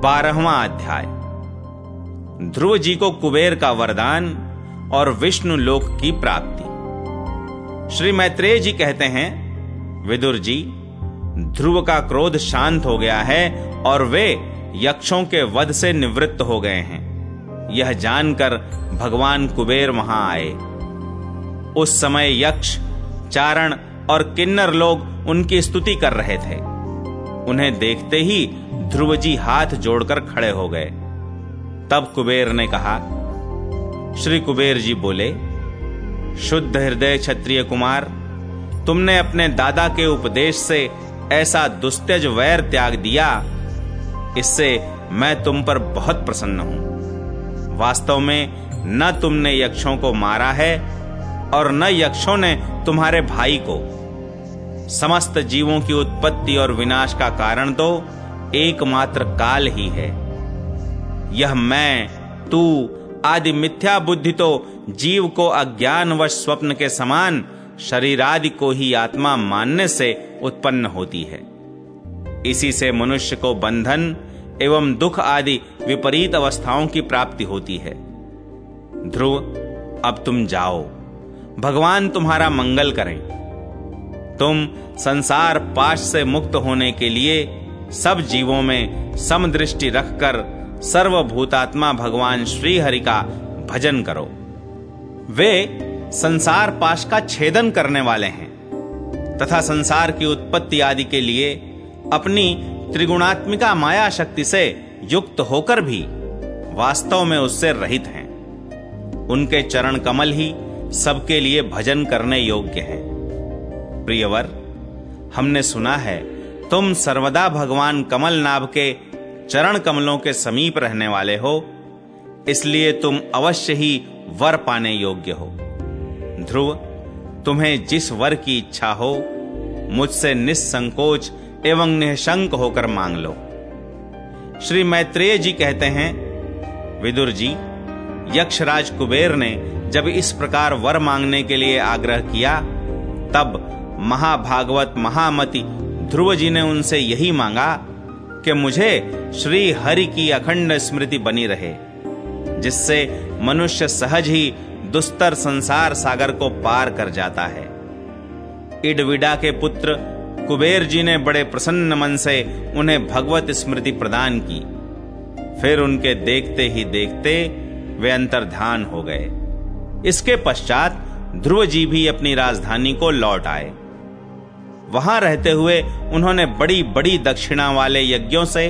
बारहवा अध्याय। ध्रुव जी को कुबेर का वरदान और विष्णु लोक की प्राप्ति। श्री मैत्रेय जी कहते हैं, विदुर जी, ध्रुव का क्रोध शांत हो गया है और वे यक्षों के वध से निवृत्त हो गए हैं। यह जानकर भगवान कुबेर वहाँ आए। उस समय यक्ष, चारण और किन्नर लोग उनकी स्तुति कर रहे थे। उन्हें देखते ही ध्रुव जी हाथ जोड़कर खड़े हो गए। तब कुबेर ने कहा, श्री कुबेर जी बोले, शुद्ध हृदय क्षत्रिय कुमार, तुमने अपने दादा के उपदेश से ऐसा दुस्त्यज वैर त्याग दिया, इससे मैं तुम पर बहुत प्रसन्न हूँ। वास्तव में न तुमने यक्षों को मारा है और न यक्षों ने तुम्हारे भाई को। समस्त जीवों की उत्पत्ति और विनाश का कारण तो एकमात्र काल ही है। यह मैं, तू, आदि मिथ्या बुद्धि तो जीव को अज्ञान व स्वप्न के समान शरीर आदि को ही आत्मा मानने से उत्पन्न होती है। इसी से मनुष्य को बंधन एवं दुख आदि विपरीत अवस्थाओं की प्राप्ति होती है। ध्रुव, अब तुम जाओ। भगवान तुम्हारा मंगल करें। तुम संसार पाश से मुक्त होने के लिए सब जीवों में समदृष्टि रखकर सर्वभूतात्मा भगवान श्री हरि का भजन करो। वे संसार पाश का छेदन करने वाले हैं तथा संसार की उत्पत्ति आदि के लिए अपनी त्रिगुणात्मिका माया शक्ति से युक्त होकर भी वास्तव में उससे रहित हैं। उनके चरण कमल ही सबके लिए भजन करने योग्य हैं। प्रियवर, हमने सुना है, तुम सर्वदा भगवान कमल नाभ के चरण कमलों के समीप रहने वाले हो, इसलिए तुम अवश्य ही वर पाने योग्य हो। ध्रुव, तुम्हें जिस वर की इच्छा हो, मुझसे निसंकोच एवं निशंक होकर मांग लो। श्री मैत्रेय जी कहते हैं, विदुर जी, यक्षराज कुबेर ने जब इस प्रकार वर मांगने के लिए आग्रह किया, तब महाभागवत महामति ध्रुव जी ने उनसे यही मांगा कि मुझे श्री हरि की अखंड स्मृति बनी रहे, जिससे मनुष्य सहज ही दुस्तर संसार सागर को पार कर जाता है। इडविडा के पुत्र कुबेर जी ने बड़े प्रसन्न मन से उन्हें भगवत स्मृति प्रदान की। फिर उनके देखते ही देखते वे अंतर्ध्यान हो गए। इसके पश्चात ध्रुव जी भी अपनी राजधानी को लौट आए। वहाँ रहते हुए उन्होंने बड़ी बड़ी दक्षिणा वाले यज्ञों से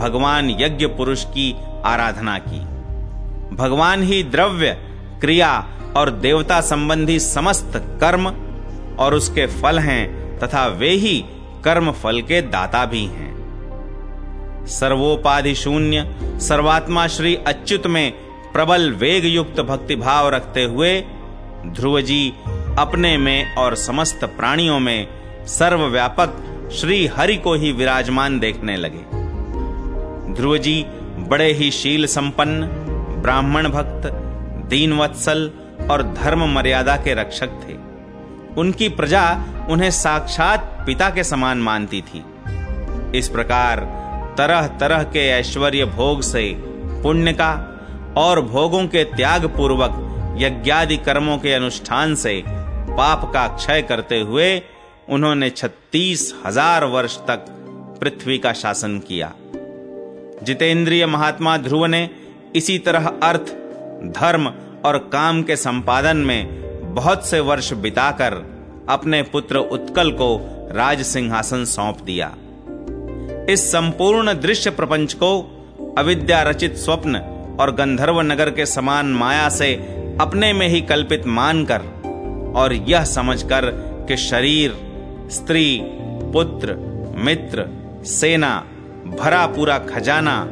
भगवान यज्ञ पुरुष की आराधना की। भगवान ही द्रव्य, क्रिया और देवता संबंधी समस्त कर्म और उसके फल हैं तथा वे ही कर्म फल के दाता भी हैं। सर्वोपाधि शून्य, सर्वात्मा श्री अच्युत में प्रबल वेग युक्त भक्ति भाव रखते हुए ध्रुव जी अपने में और समस्त प्राणियों में सर्वव्यापक श्री हरि को ही विराजमान देखने लगे। ध्रुव जी बड़े ही शील संपन्न, ब्राह्मण भक्त, दीनवत्सल और धर्म मर्यादा के रक्षक थे। उनकी प्रजा उन्हें साक्षात पिता के समान मानती थी। इस प्रकार तरह तरह के ऐश्वर्य भोग से पुण्य का और भोगों के त्याग पूर्वक यज्ञादि कर्मों के अनुष्ठान से पाप का क्षय करते हुए उन्होंने छत्तीस हज़ार वर्ष तक पृथ्वी का शासन किया। जितेंद्रिय महात्मा ध्रुव ने इसी तरह अर्थ, धर्म और काम के संपादन में बहुत से वर्ष बिताकर अपने पुत्र उत्कल को राज सिंहासन सौंप दिया। इस संपूर्ण दृश्य प्रपंच को अविद्या रचित स्वप्न और गंधर्व नगर के समान माया से अपने में ही कल्पित मानकर और यह समझकर कि शरीर, स्त्री, पुत्र, मित्र, सेना, भरा पूरा खजाना,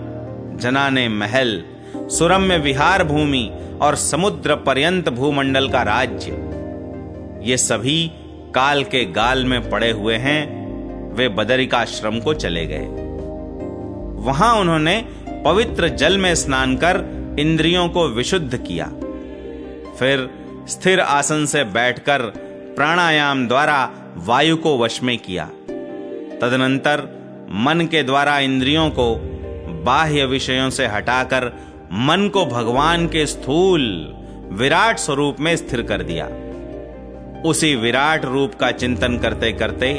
जनाने महल, सुरम्य विहार भूमि और समुद्र पर्यंत भूमंडल का राज्य, ये सभी काल के गाल में पड़े हुए हैं, वे बदरिकाश्रम को चले गए। वहाँ उन्होंने पवित्र जल में स्नान कर इंद्रियों को विशुद्ध किया। फिर स्थिर आसन से बैठकर प्राणायाम द्वारा वायु को वश में किया। तदनंतर मन के द्वारा इंद्रियों को बाह्य विषयों से हटाकर मन को भगवान के स्थूल, विराट स्वरूप में स्थिर कर दिया। उसी विराट रूप का चिंतन करते करते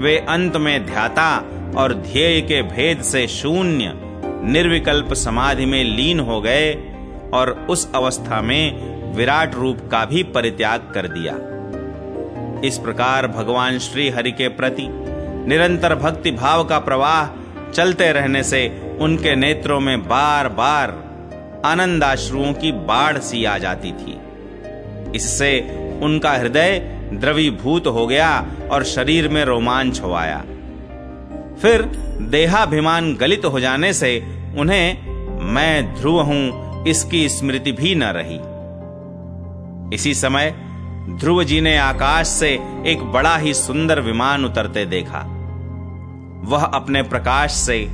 वे अंत में ध्याता और ध्येय के भेद से शून्य, निर्विकल्प समाधि में लीन हो गए और उस अवस्था में विराट रूप का भी परित्याग कर दिया। इस प्रकार भगवान श्री हरि के प्रति निरंतर भक्ति भाव का प्रवाह चलते रहने से उनके नेत्रों में बार बार आनंदाश्रुओं की बाढ़ सी आ जाती थी। इससे उनका हृदय द्रवीभूत हो गया और शरीर में रोमांच हो आया फिर देहाभिमान गलित हो जाने से उन्हें, मैं ध्रुव हूँ, इसकी स्मृति भी न रही। इसी समय ध्रुव जी ने आकाश से एक बड़ा ही सुंदर विमान उतरते देखा। वह अपने प्रकाश से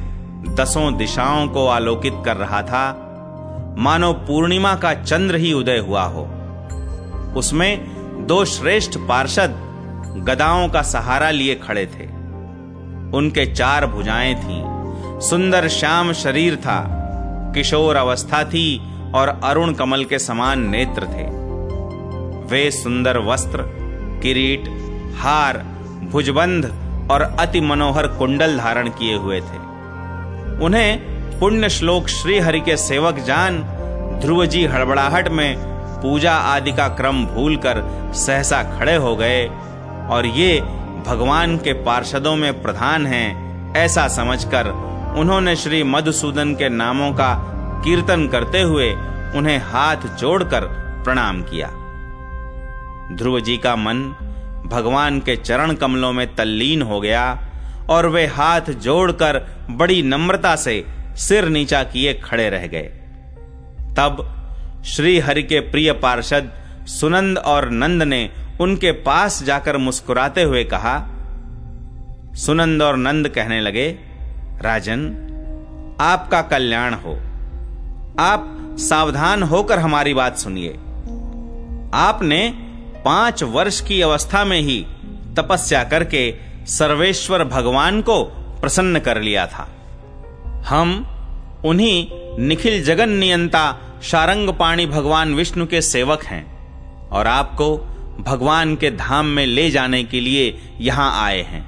दसों दिशाओं को आलोकित कर रहा था। मानो पूर्णिमा का चंद्र ही उदय हुआ हो। उसमें दो श्रेष्ठ पार्षद गदाओं का सहारा लिए खड़े थे। उनके चार भुजाएँ थीं। सुंदर श्याम शरीर था। किशोर अवस्था थी और अरुण कमल के समान नेत्र थे। वे सुंदर वस्त्र, किरीट, हार, भुजबंध और अति मनोहर कुंडल धारण किए हुए थे। उन्हें पुण्य श्लोक श्री हरि के सेवक जान, ध्रुव जी हड़बड़ाहट में पूजा आदि का क्रम भूलकर सहसा खड़े हो गए। और ये भगवान के पार्षदों में प्रधान हैं, ऐसा समझकर उन्होंने श्री मधुसूदन के नामों का कीर्तन करते हुए उन्हें हाथ जोड़कर प्रणाम किया। ध्रुव जी का मन भगवान के चरण कमलों में तल्लीन हो गया और वे हाथ जोड़कर बड़ी नम्रता से सिर नीचा किए खड़े रह गए। तब श्री हरि के प्रिय पार्षद सुनंद और नंद ने उनके पास जाकर मुस्कुराते हुए कहा, सुनंद और नंद कहने लगे, राजन, आपका कल्याण हो। आप सावधान होकर हमारी बात सुनिए। आपने पाँच वर्ष की अवस्था में ही तपस्या करके सर्वेश्वर भगवान को प्रसन्न कर लिया था। हम उन्हीं निखिल जगन नियंता शारंग पाणी भगवान विष्णु के सेवक हैं और आपको भगवान के धाम में ले जाने के लिए यहाँ आए हैं।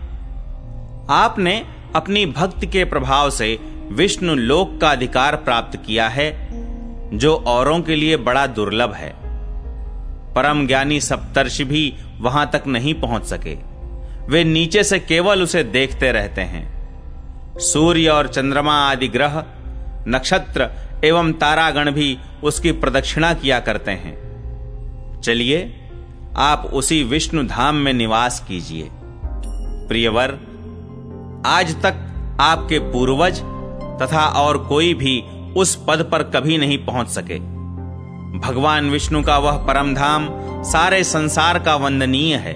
आपने अपनी भक्ति के प्रभाव से विष्णु लोक का अधिकार प्राप्त किया है, जो औरों के लिए बड़ा दुर्लभ है। परम ज्ञानी सप्तर्षि भी वहाँ तक नहीं पहुँच सके। वे नीचे से केवल उसे देखते रहते हैं। सूर्य और चंद्रमा आदि ग्रह, नक्षत्र एवं तारागण भी उसकी प्रदक्षिणा किया करते हैं। चलिए, आप उसी विष्णु धाम में निवास कीजिए। प्रियवर, आज तक आपके पूर्वज तथा और कोई भी उस पद पर कभी नहीं पहुँच सके। भगवान विष्णु का वह परम धाम सारे संसार का वंदनीय है।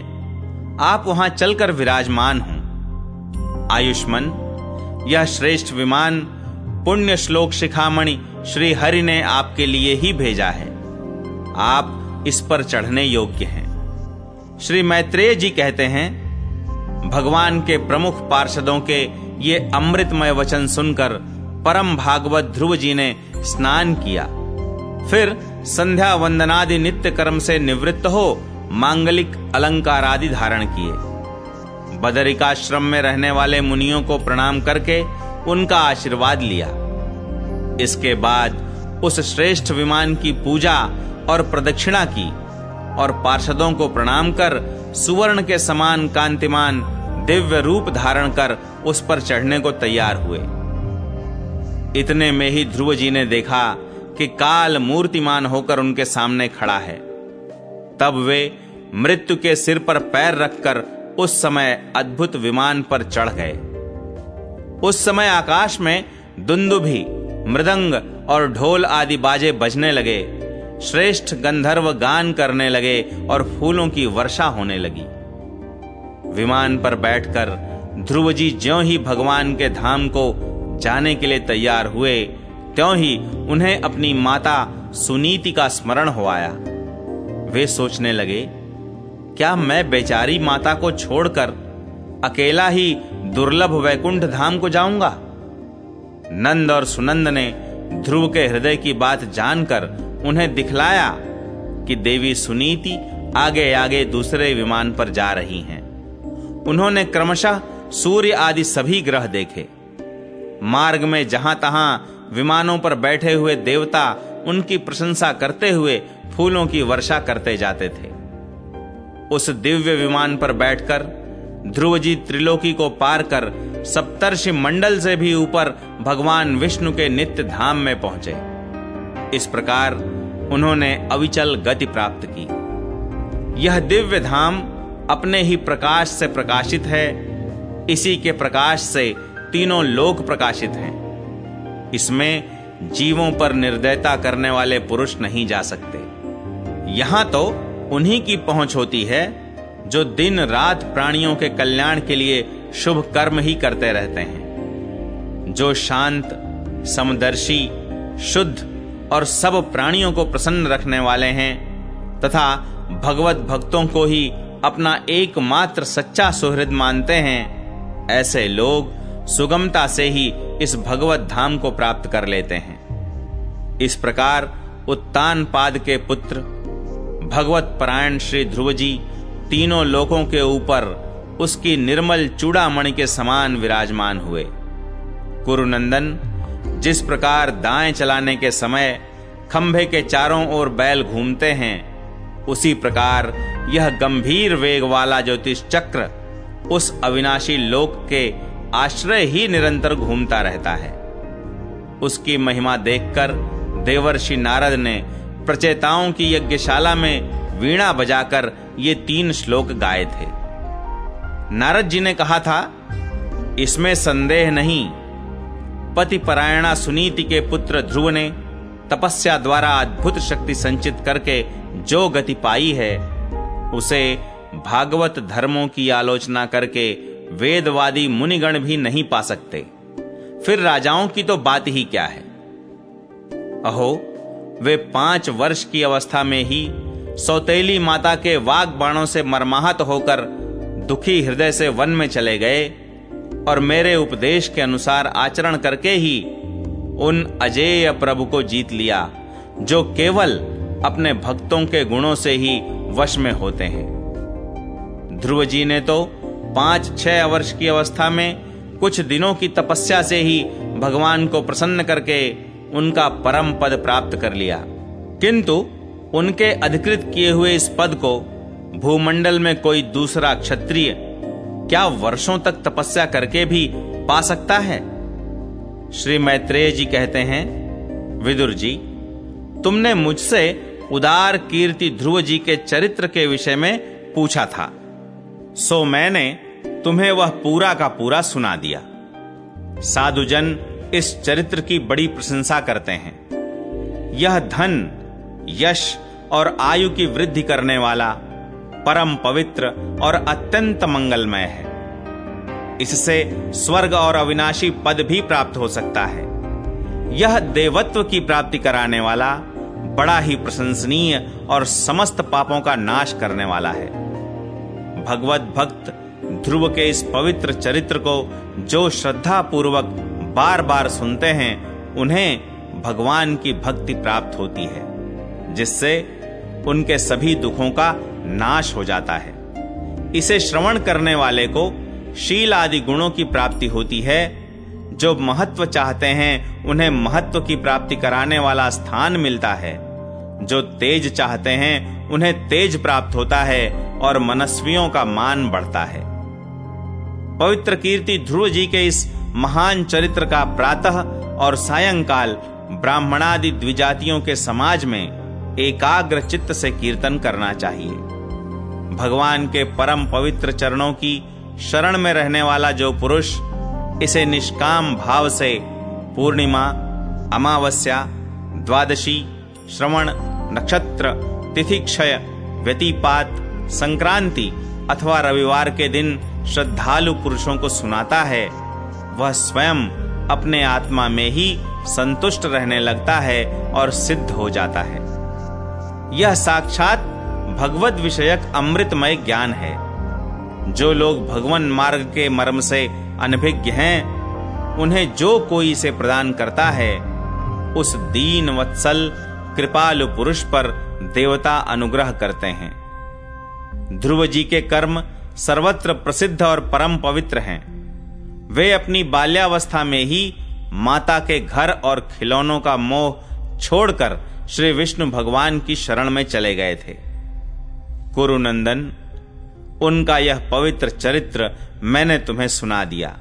आप वहाँ चलकर विराजमान हो। आयुष्मन, यह श्रेष्ठ विमान, पुण्य श्लोक शिखामणि श्री हरि ने आपके लिए ही भेजा है। आप इस पर चढ़ने योग्य हैं। श्री मैत्रेय जी कहते हैं, भगवान के प्रमुख पार्षदों के ये अमृतमय वचन सुनकर परम भागवत ध्रुव जी ने स्नान किया। फिर संध्या वंदनादि नित्य कर्म से निवृत्त हो मांगलिक अलंकार आदि धारण किए। बदरिकाश्रम में रहने वाले मुनियों को प्रणाम करके उनका आशीर्वाद लिया। इसके बाद उस श्रेष्ठ विमान की पूजा और प्रदक्षिणा की और पार्षदों को प्रणाम कर सुवर्ण के समान कांतिमान दिव्य रूप धारण कर उस पर चढ़ने को तैयार हुए। इतने में ही ध्रुव जी ने देखा कि काल मूर्तिमान होकर उनके सामने खड़ा है। तब वे मृत्यु के सिर पर पैर रखकर उस समय अद्भुत विमान पर चढ़ गए। उस समय आकाश में दुंदुभी मृदंग और ढोल आदि बाजे बजने लगे। श्रेष्ठ गंधर्व गान करने लगे और फूलों की वर्षा होने लगी। विमान पर बैठकर ध्रुव जी ज्यों ही भगवान के धाम को जाने के लिए तैयार हुए त्यों ही उन्हें अपनी माता सुनीति का स्मरण हो आया। वे सोचने लगे, क्या मैं बेचारी माता को छोड़कर अकेला ही दुर्लभ वैकुंठ धाम को जाऊँगा? नंद और सुनंद ने ध्रुव के हृदय की बात जानकर उन्हें दिखलाया कि देवी सुनीति आगे आगे दूसरे विमान पर जा रही हैं। उन्होंने क्रमशः सूर्य आदि सभी ग्रह देखे। मार्ग में जहाँ तहां विमानों पर बैठे हुए देवता उनकी प्रशंसा करते हुए फूलों की वर्षा करते जाते थे। उस दिव्य विमान पर बैठकर ध्रुव जी त्रिलोकी को पार कर सप्तर्षि मंडल से भी ऊपर भगवान विष्णु के नित्य धाम में पहुँचे। इस प्रकार उन्होंने अविचल गति प्राप्त की। यह दिव्य धाम अपने ही प्रकाश से प्रकाशित है, इसी के प्रकाश से तीनों लोक प्रकाशित हैं। इसमें जीवों पर निर्दयता करने वाले पुरुष नहीं जा सकते। यहाँ तो उन्हीं की पहुँच होती है जो दिन रात प्राणियों के कल्याण के लिए शुभ कर्म ही करते रहते हैं। जो शांत, समदर्शी, शुद्ध और सब प्राणियों को प्रसन्न रखने वाले हैं तथा भगवत भक्तों को ही अपना एकमात्र सच्चा सुहृद मानते हैं, ऐसे लोग सुगमता से ही इस भगवत धाम को प्राप्त कर लेते हैं। इस प्रकार उत्तान पाद के पुत्र, भगवत परायण श्री ध्रुव जी तीनों लोकों के ऊपर उसकी निर्मल चूड़ामणि के समान विराजमान हुए। कुरुनंदन जिस प्रकार दाएँ चलाने के समय खंभे के चारों ओर बैल घूमते हैं, उसी प्रकार यह गंभीर वेग वाला ज्योतिष चक्र उस अविनाशी लोक के आश्रय ही निरंतर घूमता रहता है। उसकी महिमा देखकर देवर्षि नारद ने प्रचेताओं की यज्ञशाला में वीणा बजाकर ये तीन श्लोक गाए थे। नारद जी ने कहा था, इसमें संदेह नहीं। पति परायणा सुनीति के पुत्र ध्रुव ने तपस्या द्वारा अद्भुत शक्ति संचित करके जो गति पाई है, उसे भागवत धर्मों की आलोचना करके वेदवादी मुनिगण भी नहीं पा सकते। फिर राजाओं की तो बात ही क्या है? अहो, वे पाँच वर्ष की अवस्था में ही सौतेली माता के वाग बाणों से मरमाहत होकर दुखी हृदय से वन में चले गए और मेरे उपदेश के अनुसार आचरण करके ही उन अजेय प्रभु को जीत लिया, जो केवल अपने भक्तों के गुणों से ही वश में होते हैं। ध्रुव जी ने तो पाँच, छह वर्ष की अवस्था में कुछ दिनों की तपस्या से ही भगवान को प्रसन्न करके उनका परम पद प्राप्त कर लिया। किंतु उनके अधिकृत किए हुए इस पद को भूमंडल में कोई दूसरा क्षत्रिय क्या वर्षों तक तपस्या करके भी पा सकता है? श्री मैत्रेय जी कहते हैं, विदुर जी, तुमने मुझसे उदार कीर्ति ध्रुव जी के चरित्र के विषय में पूछा था। सो मैंने तुम्हें वह पूरा का पूरा सुना दिया। साधुजन इस चरित्र की बड़ी प्रशंसा करते हैं। यह धन, यश और आयु की वृद्धि करने वाला परम पवित्र और अत्यंत मंगलमय है। इससे स्वर्ग और अविनाशी पद भी प्राप्त हो सकता है। यह देवत्व की प्राप्ति कराने वाला बड़ा ही प्रशंसनीय और समस्त पापों का नाश करने वाला है। भगवत भक्त ध्रुव के इस पवित्र चरित्र को जो श्रद्धा पूर्वक बार बार सुनते हैं, उन्हें भगवान की भक्ति प्राप्त होती है, जिससे उनके सभी दुखों का नाश हो जाता है। इसे श्रवण करने वाले को शील आदि गुणों की प्राप्ति होती है, जो महत्व चाहते हैं, उन्हें महत्व की प्राप्ति कराने वाला स्थान मिलता है। जो तेज चाहते हैं, उन्हें तेज प्राप्त होता है और मनस्वियों का मान बढ़ता है। पवित्र कीर्ति ध्रुव जी के इस महान चरित्र का प्रातः और सायंकाल ब्राह्मणादि द्विजातियों के समाज में एकाग्र चित्त से कीर्तन करना चाहिए। भगवान के परम पवित्र चरणों की शरण में रहने वाला जो पुरुष इसे निष्काम भाव से पूर्णिमा, अमावस्या, द्वादशी, श्रवण, नक्षत्र तिथि क्षय व्यतिपात, संक्रांति अथवा रविवार के दिन श्रद्धालु पुरुषों को सुनाता है। वह स्वयं अपने आत्मा में ही संतुष्ट रहने लगता है और सिद्ध हो जाता है। यह साक्षात भगवत विषयक अमृतमय ज्ञान है। जो लोग भगवान मार्ग के मर्म से अनभिज्ञ हैं, उन्हें जो कोई इसे प्रदान करता है, उस दीन वत्सल कृपालु पुरुष पर देवता अनुग्रह करते हैं। ध्रुव जी के कर्म सर्वत्र प्रसिद्ध और परम पवित्र हैं। वे अपनी बाल्यावस्था में ही माता के घर और खिलौनों का मोह छोड़कर श्री विष्णु भगवान की शरण में चले गए थे। कुरुनंदन, उनका यह पवित्र चरित्र मैंने तुम्हें सुना दिया।